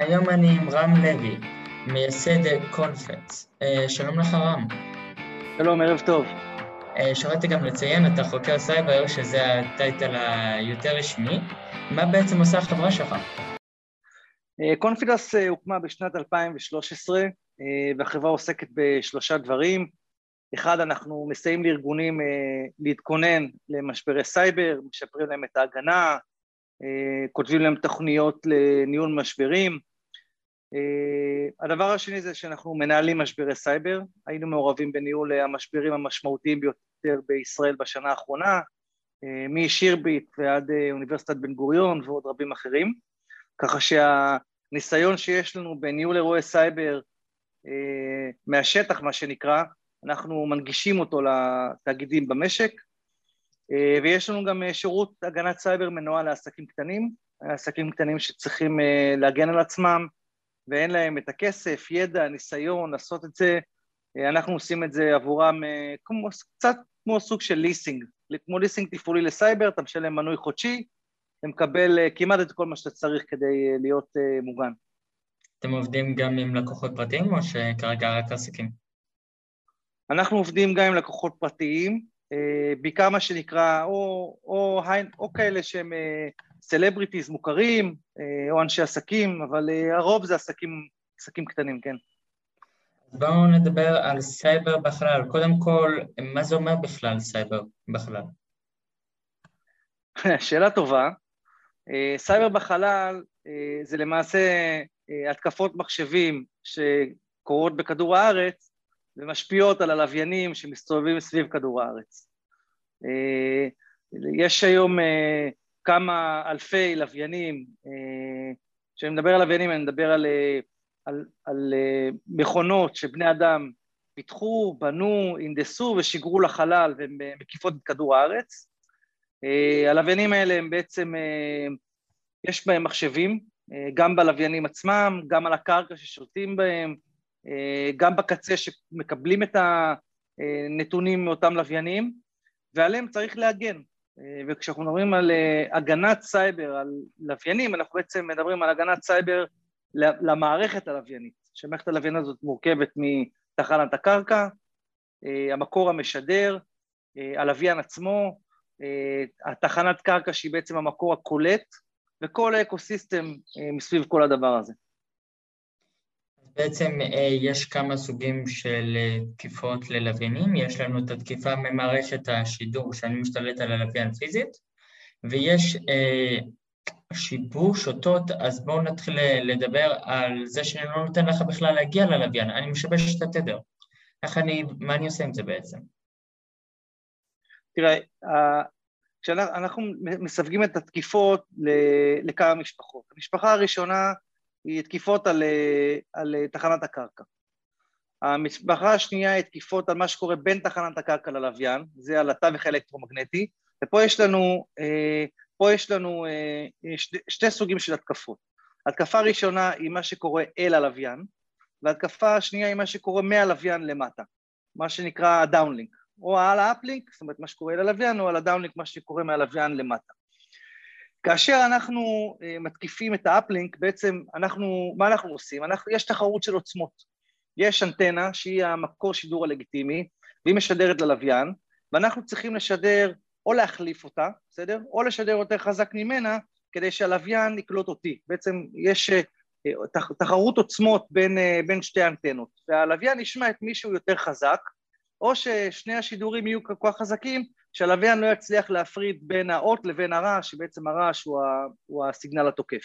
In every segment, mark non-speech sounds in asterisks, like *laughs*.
היום אני עם רם לוי, מייסד קונפידס. שלום לך רם. שלום, ערב טוב. אה, שכחתי גם לציין, אתה חוקר סייבר, שזה ה title היותר רשמי. מה בעצם עושה החברה שלך? קונפידס אה, הוקמה בשנת 2013, אה, והחברה עוסקת בשלושה דברים. אחד, אנחנו מסייעים לארגונים להתכונן למשברי סייבר, משפרים להם את ההגנה, כותבים להם תוכניות לניהול משברים. הדבר השני זה שאנחנו מנהלים משברי סייבר, היינו מעורבים בניהול המשברים המשמעותיים ביותר בישראל בשנה האחרונה, משירביט ועד אוניברסיטת בן גוריון ועוד רבים אחרים, ככה שהניסיון שיש לנו בניהול אירועי סייבר מהשטח, מה שנקרא, אנחנו מנגישים אותו לתאגידים במשק, ויש לנו גם שירות הגנת סייבר מנוהל לעסקים קטנים, עסקים קטנים שצריכים להגן על עצמם, ואין להם את הכסף, ידע, ניסיון לעשות את זה, אנחנו עושים את זה עבורם כמו, קצת כמו סוג של ליסינג, כמו ליסינג תפעולי לסייבר, אתה משלם מנוי חודשי, אתה מקבל כמעט את כל מה שאתה צריך כדי להיות מוגן. אתם עובדים גם עם לקוחות פרטיים או שכרגע רק עסקים? אנחנו עובדים גם עם לקוחות פרטיים, בעיקר מה שנקרא, או, או, או כאלה שהם celebrities מוכרים, או אנשי עסקים, אבל הרוב זה עסקים, עסקים קטנים, כן. בואו נדבר על סייבר בכלל. קודם כל, מה זה אומר בכלל סייבר בחלל? *laughs* שאלה טובה. סייבר בחלל זה למעשה התקפות מחשבים שקורות בכדור הארץ ומשפיעות על הלוויינים שמסתובבים סביב כדור הארץ. יש היום כמה אלפי לוויינים, כשאני מדבר על לוויינים אני מדבר על, על, על מכונות שבני אדם פיתחו, בנו, הנדסו ושיגרו לחלל והן מקיפות את כדור הארץ. הלוויינים האלה הם בעצם, יש בהם מחשבים, גם בלוויינים עצמם, גם על הקרקע ששולטים בהם, גם בקצה שמקבלים את הנתונים מאותם לוויינים, ועליהם צריך להגן. וכשאנחנו מדברים על הגנת סייבר, על לוויינים, אנחנו בעצם מדברים על הגנת סייבר למערכת הלוויינית, שמערכת הלוויינית הזאת מורכבת מתחנת הקרקע, המקור המשדר, הלוויין עצמו, התחנת קרקע שהיא בעצם המקור הקולט, וכל האקוסיסטם מסביב כל הדבר הזה. בעצם יש כמה סוגים של תקיפות ללוויינים, יש לנו את התקיפה ממערכת השידור שאני משתלט על הלוויין פיזית, ויש אה, שיבוש אותות, אז בואו נתחיל לדבר על זה שאני לא נותן לך בכלל להגיע ללוויין, אני משבש את התדר. איך אני, מה אני עושה עם זה בעצם? תראה, כשאנחנו מסווגים את התקיפות לכמה משפחות. המשפחה הראשונה היא תקיפות על, על תחנת הקרקע. המשפחה השנייה היא תקיפות על מה שקורה בין תחנת הקרקע ללוויין, זה על התווך האלקטרומגנטי, ופה יש לנו, פה יש לנו שתי, שתי סוגים של התקפות. התקפה הראשונה היא מה שקורה אל הלוויין, והתקפה השנייה היא מה שקורה מהלוויין למטה, מה שנקרא downlink, או על ה uplink, זאת אומרת מה שקורה אל הלוויין, או על ה downlink, מה שקורה מהלוויין למטה. כאשר אנחנו מתקיפים את ה uplink, בעצם אנחנו, מה אנחנו עושים? אנחנו, יש תחרות של עוצמות. יש אנטנה שהיא המקור שידור הלגיטימי, והיא משדרת ללוויין, ואנחנו צריכים לשדר או להחליף אותה, בסדר? או לשדר יותר חזק ממנה, כדי שהלוויין יקלוט אותי. בעצם יש תחרות עוצמות בין, בין שתי אנטנות, והלוויין ישמע את מישהו יותר חזק, או ששני השידורים יהיו כל כך חזקים, שהלוויין לא יצליח להפריד בין האות לבין הרעש, שבעצם הרעש הוא, ה, הוא הסיגנל התוקף.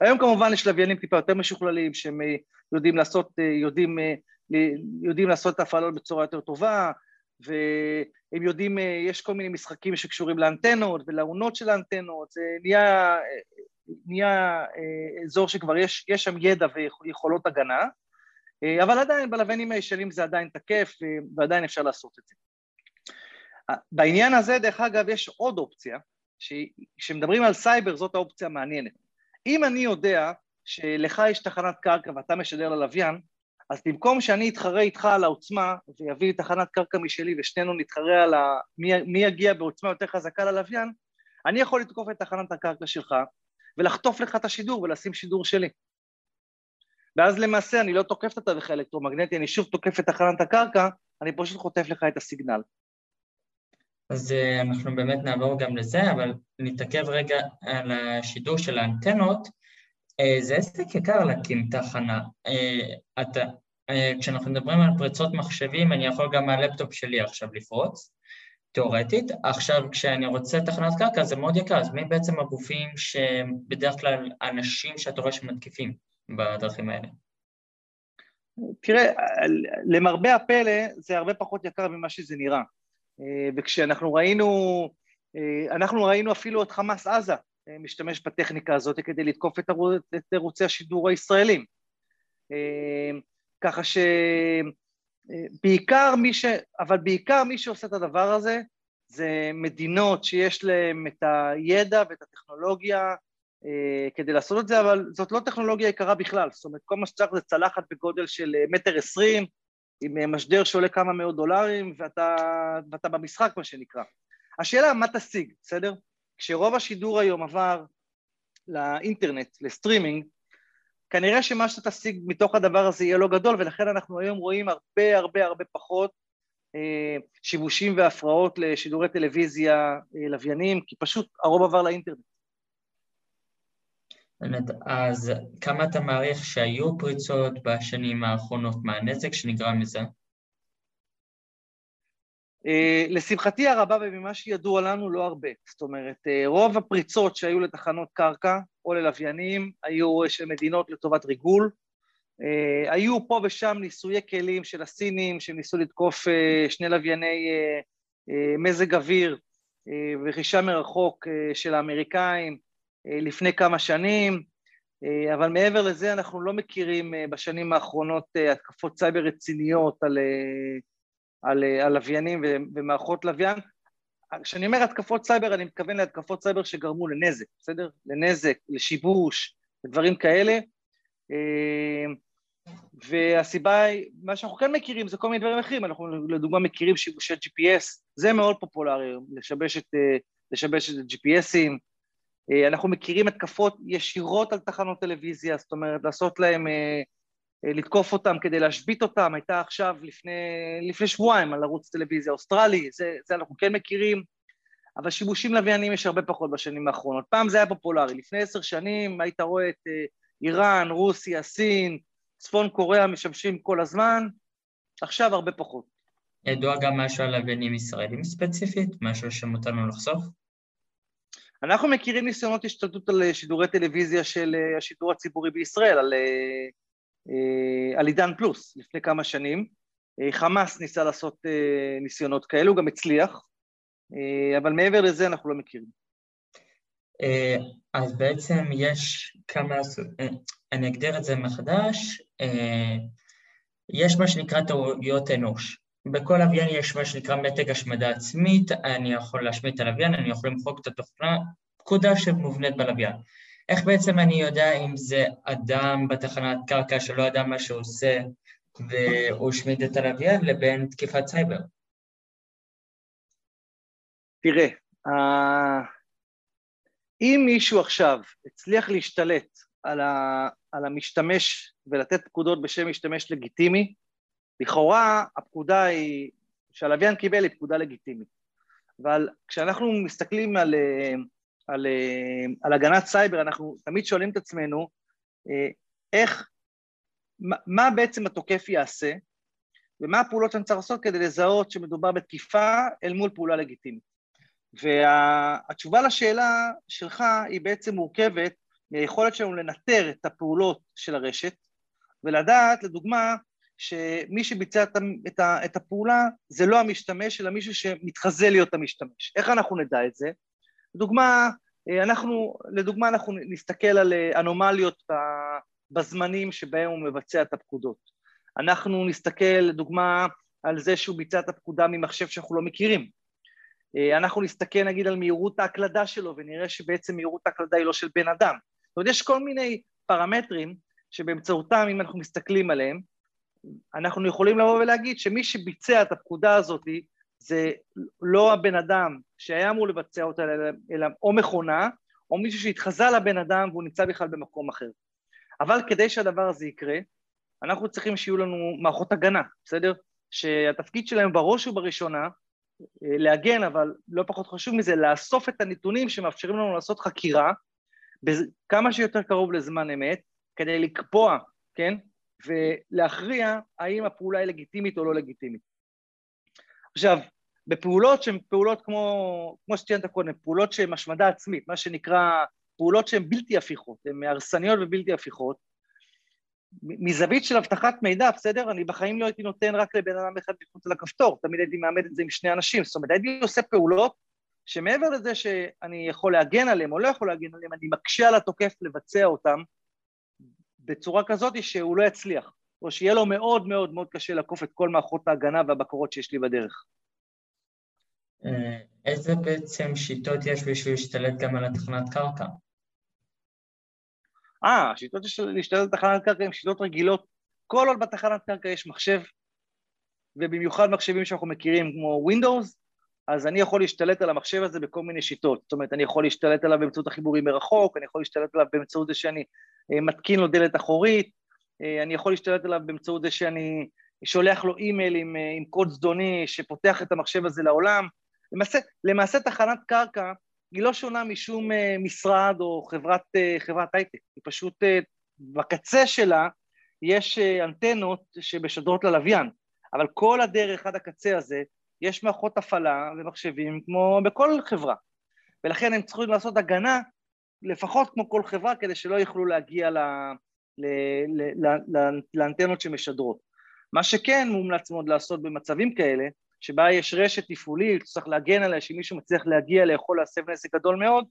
היום כמובן יש לוויינים טיפה יותר משוכללים, שהם יודעים לעשות, יודעים, יודעים לעשות את ההפעלות בצורה יותר טובה, והם יודעים, יש כל מיני משחקים שקשורים לאנטנות ולעונות של האנטנות, זה נהיה, נהיה אזור שכבר יש, יש שם ידע ויכולות הגנה, אבל עדיין בלוויינים הישנים זה עדיין תקף ועדיין אפשר לעשות את זה. בעניין הזה, דרך אגב, יש עוד אופציה, כשמדברים על סייבר זאת האופציה המעניינת. אם אני יודע שלך יש תחנת קרקע ואתה משדר ללוויין, אז במקום שאני אתחרה איתך על העוצמה ויביא תחנת קרקע משלי ושנינו נתחרה על ה... מי, מי יגיע בעוצמה יותר חזקה ללוויין, אני יכול לתקוף את תחנת הקרקע שלך ולחטוף לך את השידור ולשים שידור שלי. ואז למעשה אני לא תוקף את התווך האלקטרומגנטי, אני שוב תוקף את תחנת הקרקע, אני פשוט חוטף לך את הסיגנל. אז אה, אנחנו באמת נעבור גם לזה, אבל נתעכב רגע על השידור של האנטנות. אה, זה עסק יקר להקים תחנה. אה, אתה, כשאנחנו מדברים על פריצות מחשבים, אני יכול גם מהלפטופ שלי עכשיו לפרוץ, תאורטית. עכשיו, כשאני רוצה תחנת קרקע זה מאוד יקר, אז מי בעצם הגופים שבדרך כלל אנשים שאתה רואה שמתקיפים בדרכים האלה? תראה, למרבה הפלא זה הרבה פחות יקר ממה שזה נראה. אה, וכשאנחנו ראינו, אה, אנחנו ראינו אפילו את חמאס עזה אה, משתמש בטכניקה הזאת כדי לתקוף את ערוצי השידור הישראלים. ככה שבעיקר מי ש... אבל בעיקר מי שעושה את הדבר הזה זה מדינות שיש להן את הידע ואת הטכנולוגיה כדי לעשות את זה, אבל זאת לא טכנולוגיה יקרה בכלל, זאת אומרת כל מה שצריך זה צלחת בגודל של מטר עשרים, עם אה, משדר שעולה כמה מאות דולרים ואתה, ואתה במשחק, מה שנקרא. השאלה, מה תשיג, בסדר? כשרוב השידור היום עבר לאינטרנט, לסטרימינג, כנראה שמה שאתה תשיג מתוך הדבר הזה יהיה לא גדול, ולכן אנחנו היום רואים הרבה הרבה הרבה פחות אה, שיבושים והפרעות לשידורי טלוויזיה אה, לוויינים, כי פשוט הרוב עבר לאינטרנט. באמת, אז כמה אתה מעריך שהיו פריצות בשנים האחרונות מהנזק שנגרם מזה? Uh, לשמחתי הרבה וממה שידוע לנו לא הרבה, זאת אומרת uh, רוב הפריצות שהיו לתחנות קרקע או ללוויינים היו של מדינות לטובת ריגול, היו פה ושם ניסויי כלים של הסינים שניסו לתקוף שני לווייני מזג אוויר ורכישה מרחוק של האמריקאים. אה, לפני כמה שנים, אה, אבל מעבר לזה אנחנו לא מכירים אה, בשנים האחרונות התקפות סייבר רציניות על, על, על לוויינים ומערכות לוויין. כשאני אומר התקפות סייבר, אני מתכוון להתקפות סייבר שגרמו לנזק, בסדר? לנזק, לשיבוש, לדברים כאלה. והסיבה היא, מה שאנחנו כן מכירים זה כל מיני דברים אחרים, אנחנו לדוגמה מכירים שיבושי GPS, זה מאוד פופולרי לשבש את, לשבש את ה-GPSים, אה, אנחנו מכירים התקפות ישירות על תחנות טלוויזיה, זאת אומרת, לעשות להם, אה, אה, לתקוף אותם כדי להשבית אותם, הייתה עכשיו לפני, לפני שבועיים על ערוץ טלוויזיה אוסטרלי, זה, זה אנחנו כן מכירים, אבל שיבושים לוויינים יש הרבה פחות בשנים האחרונות. פעם זה היה פופולרי, לפני עשר שנים היית רואה את איראן, רוסיה, סין, צפון קוריאה משמשים כל הזמן, עכשיו הרבה פחות. ידוע גם משהו על לוויינים ישראלים ספציפית? משהו שמותר לנו לחשוף? אנחנו מכירים ניסיונות השתלטות על שידורי טלוויזיה של אה, השידור הציבורי בישראל, על, אה, אה, על עידן פלוס, לפני כמה שנים. חמאס ניסה לעשות ניסיונות כאלו, גם הצליח, אבל מעבר לזה אנחנו לא מכירים. אז בעצם יש כמה, אני אגדיר את זה מחדש, יש מה שנקרא טעויות אנוש. בכל לוויין יש מה שנקרא מתג השמדה עצמית, אני יכול להשמיד את הלוויין, אני יכול למחוק את התוכנה, פקודה שמובנית בלוויין. איך בעצם אני יודע אם זה אדם בתחנת קרקע שלא ידע מה שהוא עושה והוא השמיד את הלוויין לבין תקיפת סייבר? תראה, אם מישהו עכשיו הצליח להשתלט על, המשתמש ולתת פקודות בשם משתמש לגיטימי, לכאורה הפקודה היא, שהלוויין קיבל היא פקודה לגיטימית, אבל כשאנחנו מסתכלים על, על, על הגנת סייבר, אנחנו תמיד שואלים את עצמנו איך, מה, מה בעצם התוקף יעשה ומה הפעולות שאני צריך לעשות כדי לזהות שמדובר בתקיפה אל מול פעולה לגיטימית. והתשובה לשאלה שלך היא בעצם מורכבת מהיכולת שלנו לנטר את הפעולות של הרשת ולדעת, לדוגמה, שמי שביצע את, הפעולה זה לא המשתמש, אלא מישהו שמתחזה להיות המשתמש. איך אנחנו נדע את זה? לדוגמה, אנחנו, לדוגמה אנחנו נסתכל על אנומליות בזמנים שבהם הוא מבצע את הפקודות. אנחנו נסתכל, לדוגמה, על זה שהוא ביצע את הפקודה ממחשב שאנחנו לא מכירים. אנחנו נסתכל נגיד על מהירות ההקלדה שלו ונראה שבעצם מהירות ההקלדה היא לא של בן אדם. זאת אומרת, יש כל מיני פרמטרים שבאמצעותם, אם אנחנו מסתכלים עליהם, אנחנו יכולים לבוא ולהגיד שמי שביצע את הפקודה הזאת זה לא הבן אדם שהיה אמור לבצע אותה, אלא או מכונה, או מישהו שהתחזה לבן אדם והוא נמצא בכלל במקום אחר. אבל כדי שהדבר הזה יקרה, אנחנו צריכים שיהיו לנו מערכות הגנה, בסדר? שהתפקיד שלהם בראש ובראשונה להגן, אבל לא פחות חשוב מזה, לאסוף את הנתונים שמאפשרים לנו לעשות חקירה כמה שיותר קרוב לזמן אמת, כדי לקבוע, כן, ולהכריע האם הפעולה היא לגיטימית או לא לגיטימית. עכשיו, בפעולות שהן פעולות כמו, כמו שציינת קודם, פעולות שהן השמדה עצמית, מה שנקרא פעולות שהן בלתי הפיכות, הן הרסניות ובלתי הפיכות, מזווית של אבטחת מידע, בסדר? אני בחיים לא הייתי נותן רק לבן אדם אחד מחוץ לכפתור, תמיד הייתי מאמד את זה עם שני אנשים, זאת אומרת, הייתי עושה פעולות שמעבר לזה שאני יכול להגן עליהם או לא יכול להגן עליהם, אני מקשה על התוקף לבצע אותם בצורה כזאת שהוא לא יצליח, או שיהיה לו מאוד מאוד מאוד קשה לעקוף את כל מערכות ההגנה והבקרות שיש לי בדרך. אה, איזה בעצם שיטות יש בשביל להשתלט גם על התחנת קרקע? אה, השיטות של להשתלט על תחנת קרקע הן שיטות רגילות. כל עוד בתחנת קרקע יש מחשב, ובמיוחד מחשבים שאנחנו מכירים כמו Windows, אז אני יכול להשתלט על המחשב הזה בכל מיני שיטות. זאת אומרת, אני יכול להשתלט עליו באמצעות החיבורים מרחוק, אני יכול להשתלט עליו באמצעות זה שאני מתקין לו דלת אחורית, אה, אני יכול להשתלט עליו באמצעות זה שאני שולח לו אימייל עם, אה, עם קוד זדוני שפותח את המחשב הזה לעולם. למעשה, למעשה תחנת קרקע היא לא שונה משום משרד או חברת, חברת הייטק, היא פשוט, בקצה שלה יש אנטנות שמשדרות ללוויין, אבל כל הדרך עד הקצה הזה יש מערכות הפעלה ומחשבים כמו בכל חברה, ולכן הם צריכים לעשות הגנה לפחות כמו כל חברה כדי שלא יוכלו להגיע ל, ל, ל, ל, לאנטנות שמשדרות. מה שכן מומלץ מאוד לעשות במצבים כאלה, שבה יש רשת תפעולית, צריך להגן עליה, שמישהו מצליח להגיע לאכול להסב נזק גדול מאוד,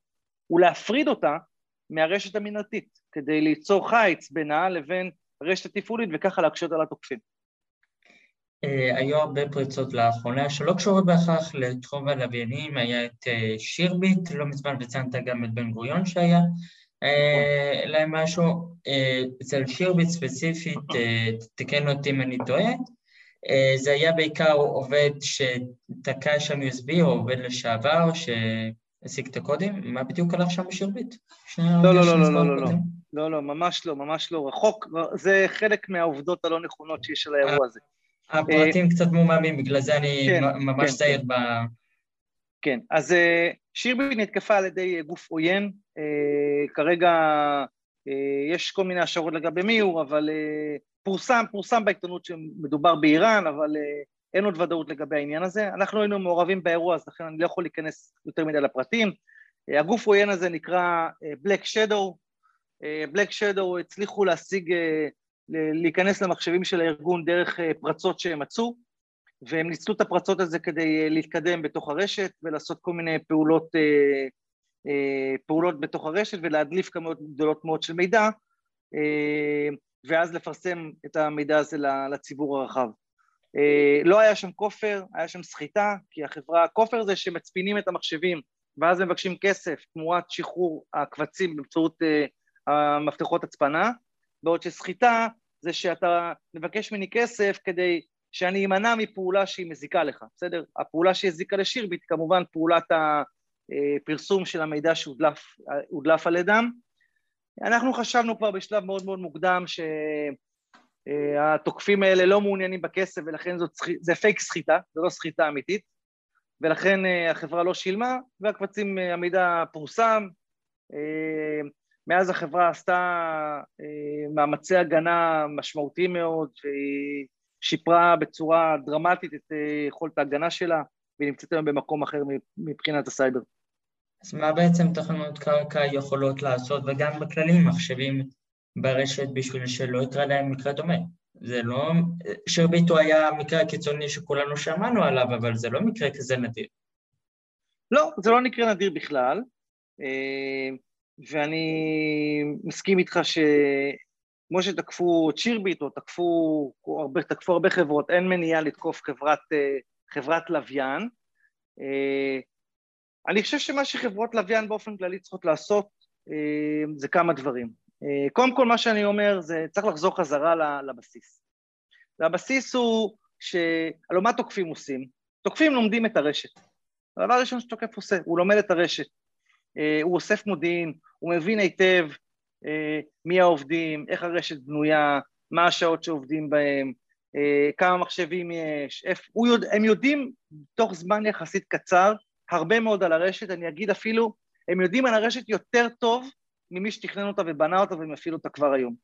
הוא להפריד אותה מהרשת המינהלתית, כדי ליצור חיץ בינה לבין הרשת התפעולית וככה להקשות על התוקפים. אה, היו הרבה פריצות לאחרונה שלא קשורות בהכרח לתחום הלוויינים, היה את אה, שירביט, לא מזמן וציינת גם את בן גוריון שהיה אה, להם משהו, אצל שירביט ספציפית, תקן אותי אם אני טועה, זה היה בעיקר עובד שתקע שם USB או עובד לשעבר שהשיג את הקודים, מה בדיוק הלך שם בשירביט? לא, לא, לא לא, לא, לא, לא, לא. לא, לא, ממש לא, ממש לא רחוק, זה חלק מהעובדות הלא נכונות שיש על האירוע הזה. הפרטים אה, קצת מוממים, בגלל זה אני כן, ממש כן, זהיר כן. ב... כן, אז אה, שירבי נתקפה על ידי גוף עוין, אה, כרגע יש כל מיני השערות לגבי מי הוא, אבל פורסם, פורסם בעיתונות שמדובר באיראן, אבל אין עוד ודאות לגבי העניין הזה. אנחנו היינו מעורבים באירוע, אז לכן אני לא יכול להיכנס יותר מדי לפרטים. הגוף העוין הזה נקרא Black Shadow. Black Shadow הצליחו להשיג להיכנס למחשבים של הארגון דרך אה, פרצות שהם מצאו, והם ניצלו את הפרצות הזה כדי אה, להתקדם בתוך הרשת ולעשות כל מיני פעולות, אה, פעולות בתוך הרשת ולהדליף כמויות גדולות מאוד של מידע, ואז לפרסם את המידע הזה לציבור הרחב. לא היה שם כופר, היה שם סחיטה, כי החברה, כופר זה שמצפינים את המחשבים ואז מבקשים כסף תמורת שחרור הקבצים באמצעות המפתחות הצפנה, בעוד שסחיטה זה שאתה מבקש ממני כסף כדי שאני אמנע מפעולה שהיא מזיקה לך, בסדר? הפעולה שהזיקה לשירביט, כמובן פעולת הפרסום של המידע שהודלף על ידם. אנחנו חשבנו כבר בשלב מאוד מאוד מוקדם שהתוקפים האלה לא מעוניינים בכסף ולכן זאת, זה פייק סחיטה, זה לא סחיטה אמיתית, ולכן החברה לא שילמה והקבצים, המידע פורסם, מאז החברה עשתה אה, מאמצי הגנה משמעותיים מאוד, והיא שיפרה בצורה דרמטית את אה, יכולת ההגנה שלה, והיא נמצאת היום במקום אחר מבחינת הסייבר. אז מה בעצם תחנות קרקע יכולות לעשות, וגם בכללי מחשבים ברשת בשביל שלא יקרה להם מקרה דומה? זה לא... שרביטו היה המקרה הקיצוני שכולנו שמענו עליו, אבל זה לא מקרה כזה נדיר. לא, זה לא מקרה נדיר בכלל. אה, ואני מסכים איתך שכמו שתקפו את שירביט או תקפו הרבה, תקפו הרבה חברות, אין מניעה לתקוף חברת, חברת לוויין. אני חושב שמה שחברות לוויין באופן כללי צריכות לעשות זה כמה דברים. קודם כל מה שאני אומר זה צריך לחזור חזרה לבסיס. והבסיס הוא ש... הלוא מה תוקפים עושים? תוקפים לומדים את הרשת. הדבר הראשון שתוקף עושה, הוא לומד את הרשת. הוא אוסף מודיעין, הוא מבין היטב אה, מי העובדים, איך הרשת בנויה, מה השעות שעובדים בהם, אה, כמה מחשבים יש, הוא יודע, הם יודעים תוך זמן יחסית קצר הרבה מאוד על הרשת, אני אגיד אפילו, הם יודעים על הרשת יותר טוב ממי שתכנן אותה ובנה אותה ומפעיל אותה כבר היום.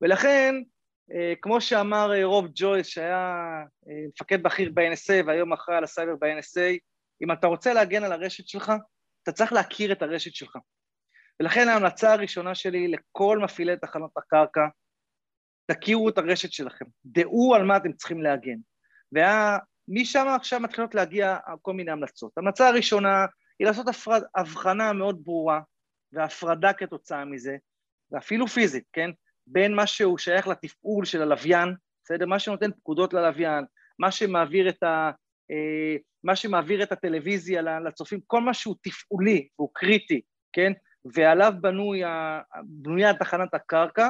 ולכן, אה, כמו שאמר אה, רוב ג'ויס, שהיה מפקד בכיר ב-NSA והיום אחראי על הסייבר ב-NSA, אם אתה רוצה להגן על הרשת שלך, אתה צריך להכיר את הרשת שלך. ולכן ההמלצה הראשונה שלי לכל מפעילי תחנות הקרקע, תכירו את הרשת שלכם, דעו על מה אתם צריכים להגן. ומשם עכשיו מתחילות להגיע כל מיני המלצות. המלצה הראשונה היא לעשות הפרד, הבחנה מאוד ברורה והפרדה כתוצאה מזה, ואפילו פיזית, כן? בין מה שהוא שייך לתפעול של הלוויין, בסדר? מה שנותן פקודות ללוויין, מה שמעביר את, ה, אה, מה שמעביר את הטלוויזיה לצופים, כל מה שהוא תפעולי והוא קריטי, כן? ועליו בנוי, בנויה תחנת הקרקע,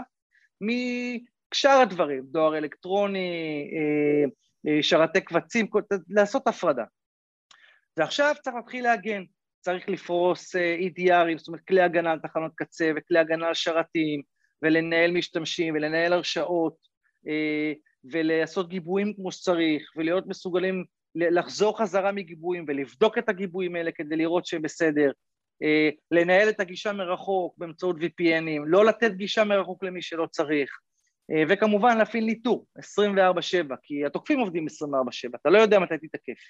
משאר הדברים, דואר אלקטרוני, אה, אה, שרתי קבצים, לעשות הפרדה. ועכשיו צריך להתחיל להגן, צריך לפרוס אה, EDRים, זאת אומרת כלי הגנה על תחנות קצה וכלי הגנה על שרתים, ולנהל משתמשים ולנהל הרשאות, ולעשות גיבויים כמו שצריך, ולהיות מסוגלים לחזור חזרה מגיבויים ולבדוק את הגיבויים האלה כדי לראות שהם בסדר, אה, לנהל את הגישה מרחוק באמצעות VPNים, לא לתת גישה מרחוק למי שלא צריך, אה, וכמובן להפעיל ניטור 24/7, כי התוקפים עובדים 24/7, אתה לא יודע מתי תתקף.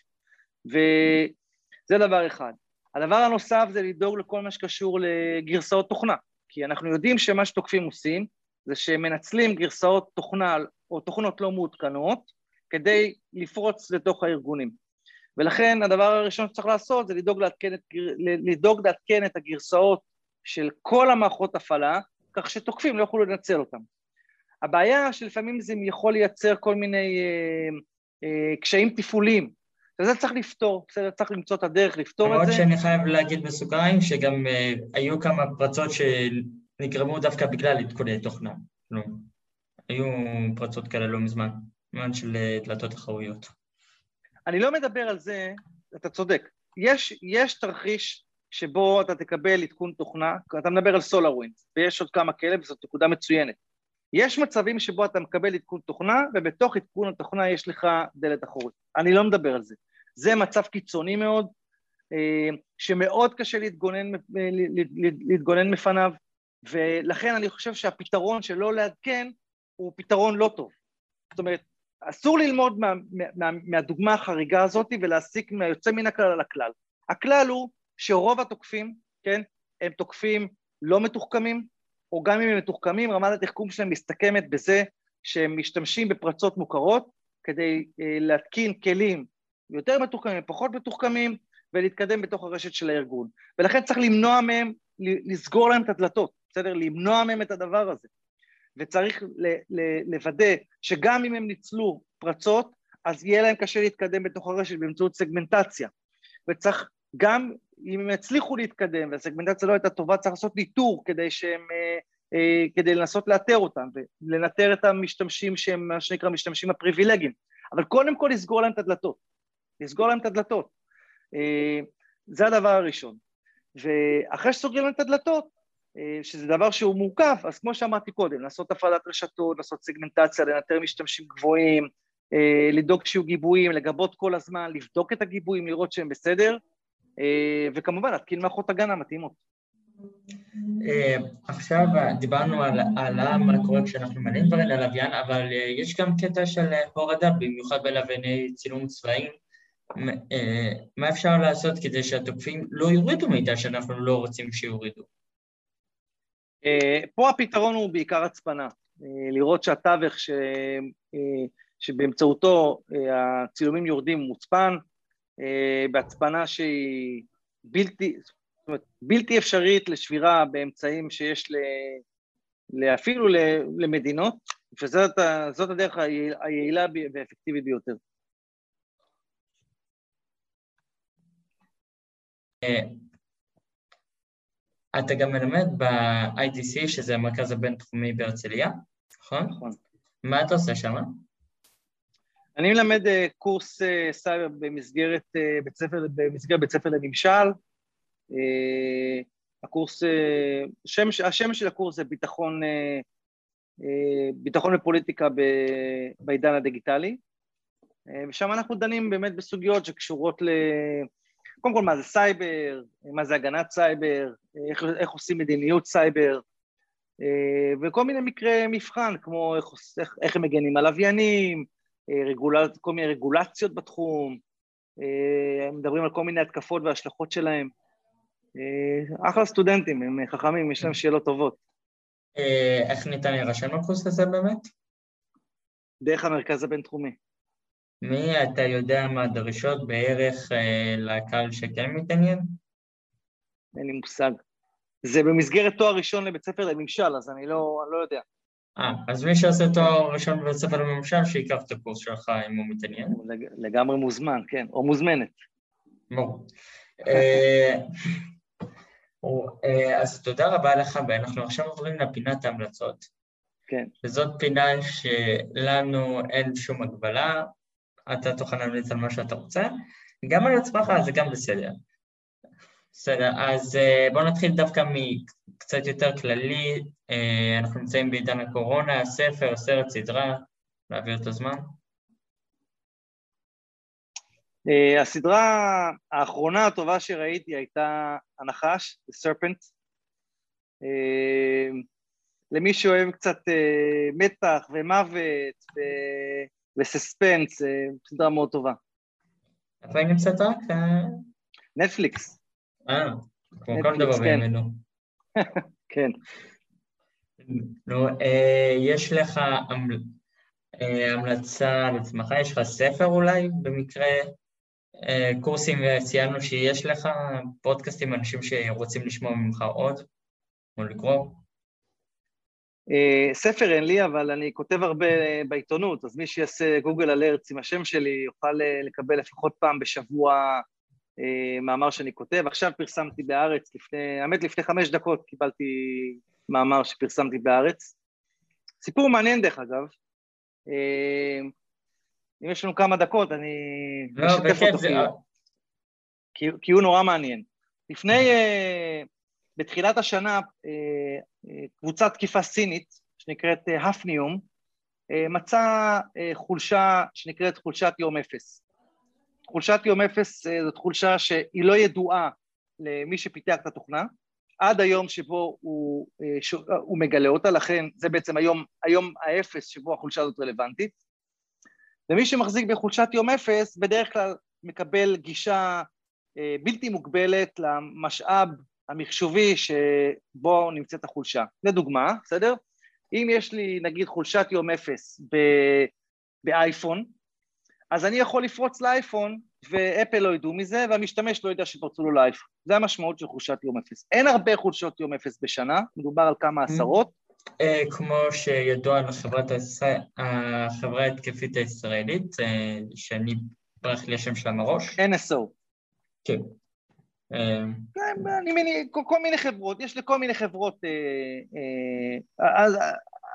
וזה דבר אחד. הדבר הנוסף זה לדאוג לכל מה שקשור לגרסאות תוכנה, כי אנחנו יודעים שמה שתוקפים עושים זה שהם מנצלים גרסאות תוכנה או תוכנות לא מעודכנות כדי לפרוץ לתוך הארגונים. ולכן הדבר הראשון שצריך לעשות זה לדאוג לעדכן את, לדאוג לעדכן את הגרסאות של כל המערכות הפעלה, כך שתוקפים לא יוכלו לנצל אותם. הבעיה שלפעמים זה יכול לייצר כל מיני אה, אה, קשיים תפעוליים, וזה צריך לפתור, בסדר, צריך למצוא את הדרך לפתור את זה. למרות שאני חייב להגיד בסוגריים שגם אה, היו כמה פרצות שנגרמו דווקא בגלל עדכוני תוכנה. לא. היו פרצות כאלה לא מזמן, זמן של אה, דלתות אחריות. אני לא מדבר על זה, אתה צודק, יש, יש תרחיש שבו אתה תקבל עדכון תוכנה, אתה מדבר על SolarWinds, ויש עוד כמה כאלה וזאת נקודה מצוינת. יש מצבים שבו אתה מקבל עדכון תוכנה, ובתוך עדכון התוכנה יש לך דלת אחורית. אני לא מדבר על זה. זה מצב קיצוני מאוד, אה, שמאוד קשה להתגונן, להתגונן מפניו, ולכן אני חושב שהפתרון של לא לעדכן הוא פתרון לא טוב. זאת אומרת, אסור ללמוד מה, מה, מהדוגמה החריגה הזאת ולהסיק מהיוצא מן הכלל על הכלל. הכלל הוא שרוב התוקפים, כן, הם תוקפים לא מתוחכמים, או גם אם הם מתוחכמים, רמת התחכום שלהם מסתכמת בזה שהם משתמשים בפרצות מוכרות כדי אה, להתקין כלים יותר מתוחכמים, פחות מתוחכמים, ולהתקדם בתוך הרשת של הארגון. ולכן צריך למנוע מהם, לסגור להם את הדלתות, בסדר? למנוע מהם את הדבר הזה. וצריך לוודא שגם אם הם ניצלו פרצות, אז יהיה להם קשה להתקדם בתוך הרשת באמצעות סגמנטציה. וצריך גם אם הם יצליחו להתקדם והסגמנטציה לא הייתה טובה, צריך לעשות ניטור כדי שהם, אה, אה, כדי לנסות לאתר אותם ולנטר את המשתמשים שהם מה שנקרא משתמשים הפריבילגיים. אבל קודם כל לסגור להם את הדלתות. לסגור להם את הדלתות. אה, זה הדבר הראשון. ואחרי שסוגרים להם את הדלתות, שזה דבר שהוא מורכב, אז כמו שאמרתי קודם, לעשות הפרדת רשתות, לעשות סגמנטציה, לנטר משתמשים גבוהים, אה, לדאוג שיהיו גיבויים, לגבות כל הזמן, לבדוק את הגיבויים, לראות שהם בסדר, אה, וכמובן להתקין מערכות הגנה מתאימות. עכשיו דיברנו על, על מה קורה כשאנחנו מעלים דברים ללוויין, אבל יש גם קטע של הורדה, במיוחד בלווייני צילום צבאיים. מה אפשר לעשות כדי שהתוקפים לא יורידו מידע שאנחנו לא רוצים שיורידו? אה, פה הפתרון הוא בעיקר הצפנה, אה, לראות שהתווך ש... אה, שבאמצעותו הצילומים יורדים מוצפן, בהצפנה שהיא בלתי, זאת אומרת, בלתי אפשרית לשבירה באמצעים שיש ל... אפילו למדינות, וזאת הדרך היעילה והאפקטיבית ביותר. אתה גם מלמד ב-IDC, שזה המרכז הבינתחומי בהרצליה, נכון? נכון. מה אתה עושה שם? אני מלמד אה, קורס אה, סייבר במסגרת אה, בית ספר, במסגרת בית ספר לממשל. הקורס, השם, השם של הקורס זה ביטחון, ביטחון ופוליטיקה בעידן הדיגיטלי, ושם אנחנו דנים באמת בסוגיות שקשורות ל... קודם כל, מה זה סייבר, מה זה הגנת סייבר, איך, איך עושים מדיניות סייבר, וכל מיני מקרי מבחן, כמו איך, איך, איך הם מגנים על לוויינים, רגול... כל מיני רגולציות בתחום, מדברים על כל מיני התקפות והשלכות שלהם. אחלה סטודנטים, הם חכמים, יש להם שאלות טובות. איך ניתן להירשם לקורס הזה באמת? דרך המרכז הבינתחומי. מי אתה יודע מה הדרישות בערך אה, לקהל שכן מתעניין? אין לי מושג. זה במסגרת תואר ראשון לבית ספר לממשל, אז אני לא, אני לא יודע. אה, אז מי שעושה תואר ראשון בבית ספר לממשל, שייקח את הקורס שלך אם הוא מתעניין. לג... לגמרי מוזמן, כן, או מוזמנת. ברור. אה, אה, אז תודה רבה לך, ואנחנו עכשיו עוברים לפינת ההמלצות. כן. וזאת פינה שלנו אין שום הגבלה, אתה תוכל להמליץ על מה שאתה רוצה, גם על עצמך זה גם בסדר. בסדר, אז אה, בואו נתחיל דווקא מקצת יותר כללי, אה, אנחנו נמצאים בעידן הקורונה, ספר, סרט, סדרה, להעביר את הזמן. אה, הסדרה האחרונה הטובה שראיתי הייתה הנחש, The Serpent. למי שאוהב קצת מתח ומוות וסספנס, סדרה מאוד טובה. איפה היא נמצאת רק? נטפליקס. אה, כמו כל דבר כן. בימינו. *laughs* כן. נו, אה, יש לך אה, המלצה על עצמך? יש לך ספר אולי, במקרה? אה, קורסים ציינו שיש לך, פודקאסטים, אנשים שרוצים לשמוע ממך עוד, או לקרוא? Uh, ספר אין לי, אבל אני כותב הרבה בעיתונות, אז מי שיעשה גוגל אלרטס עם השם שלי יוכל uh, לקבל לפחות פעם בשבוע uh, מאמר שאני כותב. עכשיו פרסמתי בהארץ, לפני, האמת לפני חמש דקות קיבלתי מאמר שפרסמתי בהארץ. סיפור מעניין דרך אגב. אם יש לנו כמה דקות, אני לא, אשתף אותו. כי, כי הוא נורא מעניין. לפני... בתחילת השנה אה, אה, קבוצת תקיפה סינית שנקראת אה, הפניום מצאה חולשה שנקראת חולשת יום אפס. חולשת יום אפס זאת חולשה שהיא לא ידועה למי שפיתח את התוכנה, עד היום שבו הוא, הוא מגלה אותה, לכן זה בעצם היום, היום האפס שבו החולשה הזאת רלוונטית. ומי שמחזיק בחולשת יום אפס בדרך כלל מקבל גישה בלתי מוגבלת למשאב המחשובי שבו נמצאת החולשה. לדוגמה, בסדר? אם יש לי נגיד חולשת יום אפס באייפון, אז אני יכול לפרוץ לאייפון ואפל לא ידעו מזה והמשתמש לא יודע שפרצו לו לאייפון. זה המשמעות של חולשת יום אפס. אין הרבה חולשות יום אפס בשנה, מדובר על כמה עשרות. אה, כמו שידוע על החברה ההתקפית הישראלית, אה, שאני ברח לי השם שלה מראש. NSO. כן. כן, אני מניח, כל מיני חברות, יש לכל מיני חברות, אה, אה, אז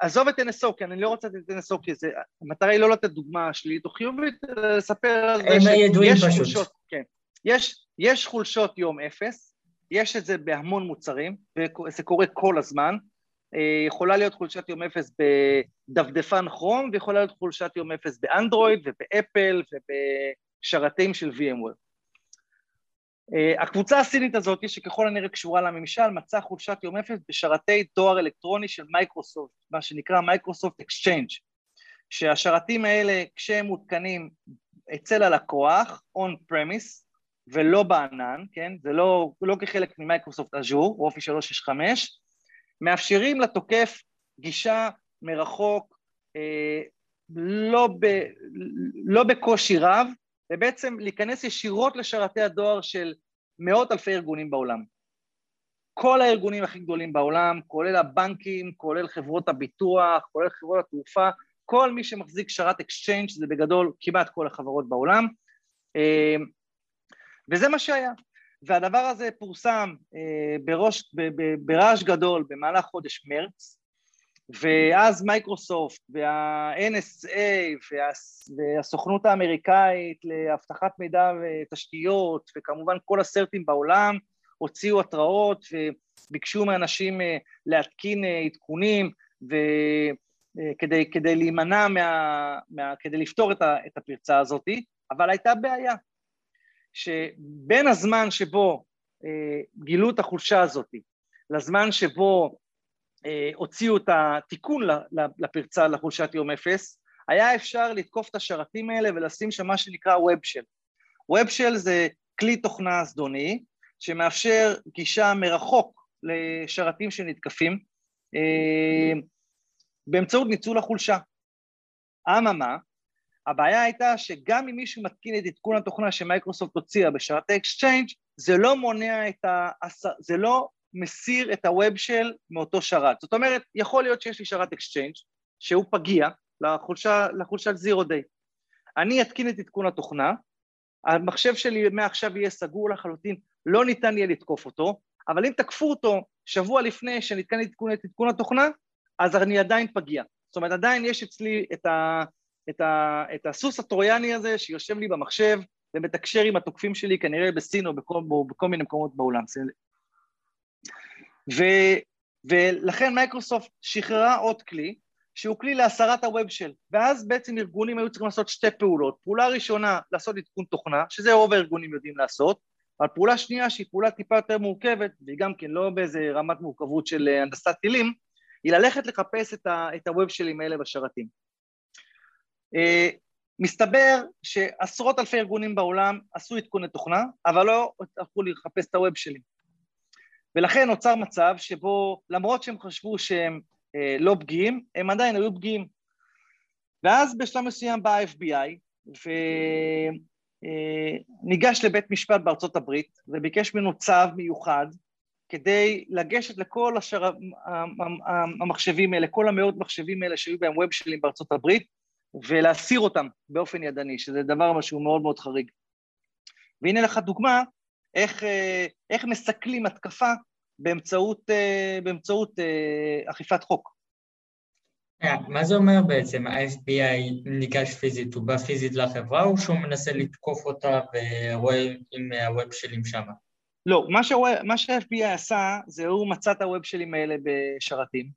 עזוב את NSO, כי אני לא רוצה את NSO, כי זה, המטרה היא לא לתת דוגמה שלילית או חיובית, לספר על זה שיש חולשות, כן, יש, יש חולשות יום אפס, יש את זה בהמון מוצרים, וזה קורה כל הזמן, אה, יכולה להיות חולשת יום אפס בדפדפן כרום, ויכולה להיות חולשת יום אפס באנדרואיד ובאפל ובשרתים של VMware. אה, הקבוצה הסינית הזאת, שככל הנראה קשורה לממשל, מצאה חולשת יום אפס בשרתי דואר אלקטרוני של מייקרוסופט, מה שנקרא מייקרוסופט אקסצ'יינג', שהשרתים האלה, כשהם מותקנים אצל הלקוח, on premise, ולא בענן, כן? זה לא, לא כחלק ממייקרוסופט אז'ור, אופיס 365, מאפשרים לתוקף גישה מרחוק, אה, לא, ב, לא בקושי רב, ובעצם להיכנס ישירות לשרתי הדואר של מאות אלפי ארגונים בעולם. כל הארגונים הכי גדולים בעולם, כולל הבנקים, כולל חברות הביטוח, כולל חברות התעופה, כל מי שמחזיק שרת אקסצ'יינג' זה בגדול כמעט כל החברות בעולם, אה, וזה מה שהיה. והדבר הזה פורסם אה, ברעש גדול במהלך חודש מרץ, ואז מייקרוסופט וה-NSA והסוכנות האמריקאית לאבטחת מידע ותשתיות וכמובן כל ה-CERT-ים בעולם הוציאו התראות וביקשו מאנשים אה, להתקין אה, עדכונים כדי, כדי להימנע, מה, מה, כדי לפתור את, ה, את הפרצה הזאת, אבל הייתה בעיה, שבין הזמן שבו אה, גילו את החולשה הזאת לזמן שבו אה, הוציאו את התיקון לפרצה, לחולשת יום אפס, היה אפשר לתקוף את השרתים האלה ולשים שם מה שנקרא WebShell. WebShell זה כלי תוכנה זדוני שמאפשר גישה מרחוק לשרתים שנתקפים אה, באמצעות ניצול החולשה. אממה, הבעיה הייתה שגם אם מישהו מתקין את עדכון התוכנה שמייקרוסופט הוציאה בשרתי אקסצ'יינג' זה לא מונע את ה... זה לא מסיר את ה-web shell מאותו שרת. זאת אומרת, יכול להיות שיש לי שרת אקסצ'יינג' שהוא פגיע לחולשה, לחולשת zero day. אני אתקין את עדכון התוכנה, המחשב שלי מעכשיו יהיה סגור לחלוטין, לא ניתן יהיה לתקוף אותו, אבל אם תקפו אותו שבוע לפני שנתקן את עדכון התוכנה, אז אני עדיין פגיע. זאת אומרת, עדיין יש אצלי את, ה, את, ה, את הסוס הטרויאני הזה שיושב לי במחשב ומתקשר עם התוקפים שלי כנראה בסין או בכל, בכל מיני מקומות בעולם. ו, ולכן מייקרוסופט שחררה עוד כלי, שהוא כלי להסרת הווב של, ואז בעצם ארגונים היו צריכים לעשות שתי פעולות. פעולה ראשונה, לעשות עדכון תוכנה, שזה רוב הארגונים יודעים לעשות, אבל פעולה שנייה, שהיא פעולה טיפה יותר מורכבת, והיא גם כן לא באיזה רמת מורכבות של אה, הנדסת טילים, היא ללכת לחפש את, ה, את הווב שלים האלה בשרתים. אה, מסתבר שעשרות אלפי ארגונים בעולם עשו עדכוני תוכנה, אבל לא הלכו לחפש את הווב שלי. ולכן נוצר מצב שבו למרות שהם חשבו שהם אה, לא פגיעים, הם עדיין היו פגיעים. ואז בשלב מסוים בא ה-FBI וניגש אה, לבית משפט בארצות הברית וביקש ממנו צו מיוחד כדי לגשת לכל השר... המחשבים האלה, כל המאות מחשבים האלה שהיו בהם ווב שלים בארצות הברית ולהסיר אותם באופן ידני, שזה דבר שהוא מאוד מאוד חריג. והנה לך דוגמה איך, אה, איך מסכלים התקפה באמצעות, אה, באמצעות אה, אכיפת חוק. מה זה אומר בעצם? ה-FBI ניגש פיזית, הוא בא פיזית לחברה או שהוא מנסה לתקוף אותה ורואה עם הווב שלים שם? לא, מה שה-FBI עשה זה הוא מצא את הווב שלים האלה בשרתים,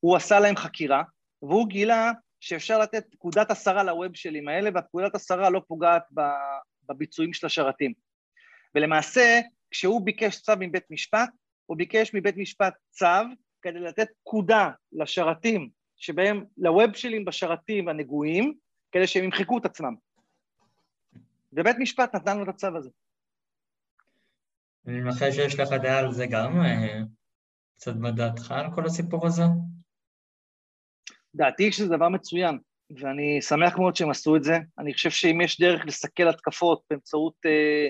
הוא עשה להם חקירה והוא גילה שאפשר לתת פקודת הסרה לווב שלים האלה והפקודת הסרה לא פוגעת בביצועים של השרתים. ולמעשה, כשהוא ביקש צו מבית משפט, הוא ביקש מבית משפט צו כדי לתת פקודה לשרתים שבהם, לווב שלים בשרתים הנגועים, כדי שהם ימחקו את עצמם. ובית משפט נתן לו את הצו הזה. אני מנחש שיש לך דעה על זה גם, אה, קצת מה דעתך על כל הסיפור הזה? דעתי שזה דבר מצוין, ואני שמח מאוד שהם עשו את זה. אני חושב שאם יש דרך לסכל התקפות באמצעות, אה,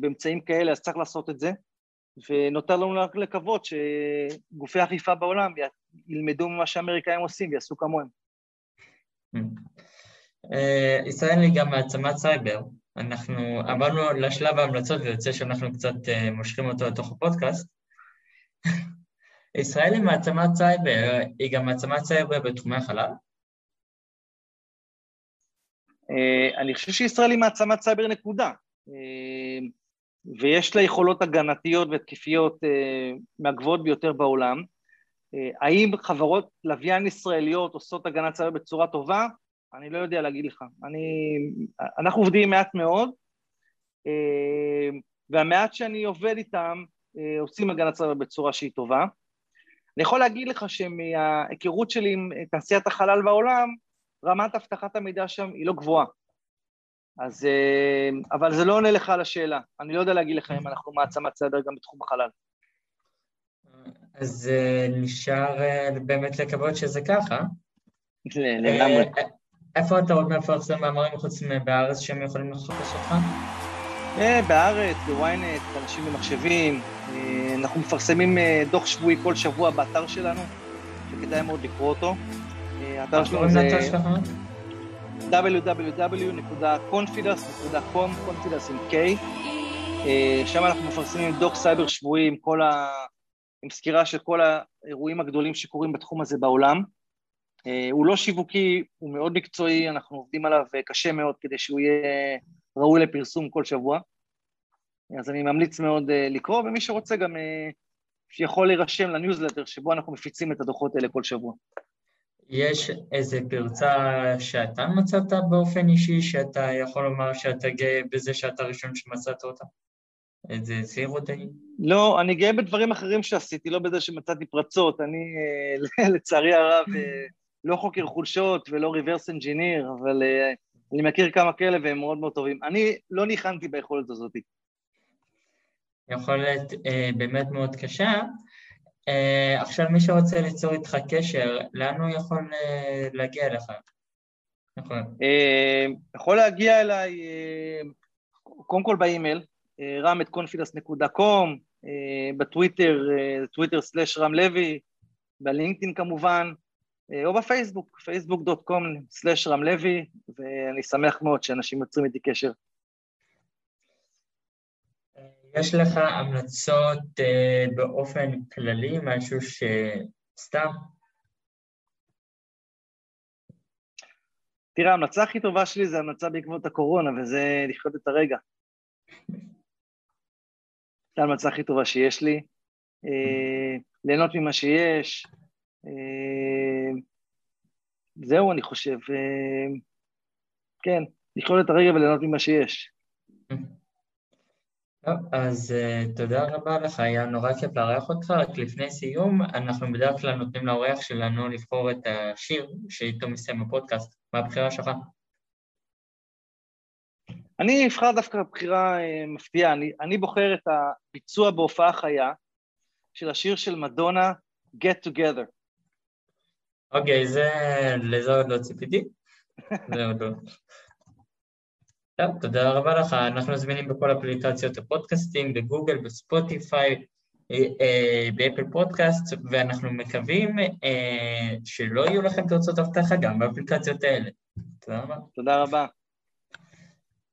באמצעים כאלה, אז צריך לעשות את זה. ונותר לנו רק לקוות שגופי אכיפה בעולם ילמדו ממה שהאמריקאים עושים ויעשו כמוהם. אה, ישראל היא גם מעצמת סייבר. אנחנו עברנו לשלב ההמלצות ויוצא שאנחנו קצת אה, מושכים אותו לתוך הפודקאסט. *laughs* ישראל היא מעצמת סייבר, היא גם מעצמת סייבר בתחומי החלל? אה, אני חושב שישראל היא מעצמת סייבר נקודה. ויש לה יכולות הגנתיות והתקפיות אה, מהגבוהות ביותר בעולם. אה, האם חברות לוויין ישראליות עושות הגנת סייבר בצורה טובה? אני לא יודע להגיד לך. אני, אנחנו עובדים מעט מאוד, אה, והמעט שאני עובד איתם עושים הגנת סייבר בצורה שהיא טובה. אני יכול להגיד לך שמההיכרות שלי עם תעשיית החלל בעולם, רמת אבטחת המידע שם היא לא גבוהה. אז, אה, אבל זה לא עונה לך על השאלה. אני לא יודע להגיד לך אם אנחנו מעצמת סדר גם בתחום החלל. אז אה, נשאר אה, באמת לקוות שזה ככה. לגמרי. איפה אתה עוד מפרסם מאמרים חוץ מבארץ שהם יכולים לחפש אותך? בארץ, בוויינט, אנשים במחשבים. אנחנו מפרסמים דוח שבועי כל שבוע באתר שלנו, שכדאי מאוד לקרוא אותו. האתר שלנו זה... www.confidence.com, confidence עם K. אה, שם אנחנו מפרסמים דוח סייבר שבועי עם, ה... עם סקירה של כל האירועים הגדולים שקורים בתחום הזה בעולם. אה, הוא לא שיווקי, הוא מאוד מקצועי, אנחנו עובדים עליו קשה מאוד כדי שהוא יהיה ראוי לפרסום כל שבוע. אז אני ממליץ מאוד אה, לקרוא, ומי שרוצה גם יכול להירשם לניוזלטר שבו אנחנו מפיצים את הדוחות האלה כל שבוע. יש איזה פרצה שאתה מצאת באופן אישי, שאתה יכול לומר שאתה גאה בזה שאתה הראשון שמצאת אותה? איזה זירו די? לא, אני גאה בדברים אחרים שעשיתי, לא בזה שמצאתי פרצות. אני, אה, *laughs* לצערי הרב, אה, לא חוקר חולשות ולא ריברס אנג'יניר, אבל אה, אני מכיר כמה כאלה והם מאוד מאוד טובים. אני לא ניחנתי ביכולת הזאת. יכולת אה, באמת מאוד קשה. אה, עכשיו מי שרוצה ליצור איתך קשר, לאן הוא יכול אה, להגיע אליך? נכון. אה, יכול להגיע אליי אה, קודם כל באימייל, אה, רם.קונפידס.קום, אה, בטוויטר, טוויטר סלאש רם לוי, בלינקדאין כמובן, או בפייסבוק, facebook.com/רם לוי, ואני שמח מאוד שאנשים יוצרים איתי קשר. יש לך המלצות באופן כללי, משהו שסתם? תראה, ההמלצה הכי טובה שלי זה המלצה בעקבות הקורונה, וזה לחיות את הרגע. זו ההמלצה הכי טובה שיש לי. אה, ליהנות ממה שיש. אה, זהו, אני חושב. אה, כן, לכלול את הרגע וליהנות ממה שיש. טוב, אז uh, תודה רבה לך, היה נורא כיף לארח אותך. רק לפני סיום, אנחנו בדרך כלל נותנים לאורח שלנו לבחור את השיר שאיתו מסיים הפודקאסט. מה הבחירה שלך? אני אבחר דווקא בחירה uh, מפתיעה. אני, אני בוחר את הביצוע בהופעה חיה של השיר של מדונה, Get Together. אוקיי, זה... לזה עוד לא ציפיתי. *laughs* זה עוד לא. טוב, תודה רבה לך. אנחנו זמינים בכל אפליקציות הפודקאסטים, בגוגל, בספוטיפיי, אה, אה, באפל פודקאסט, ואנחנו מקווים אה, שלא יהיו לכם תוצאות הבטחה גם באפליקציות האלה. תודה רבה. תודה רבה.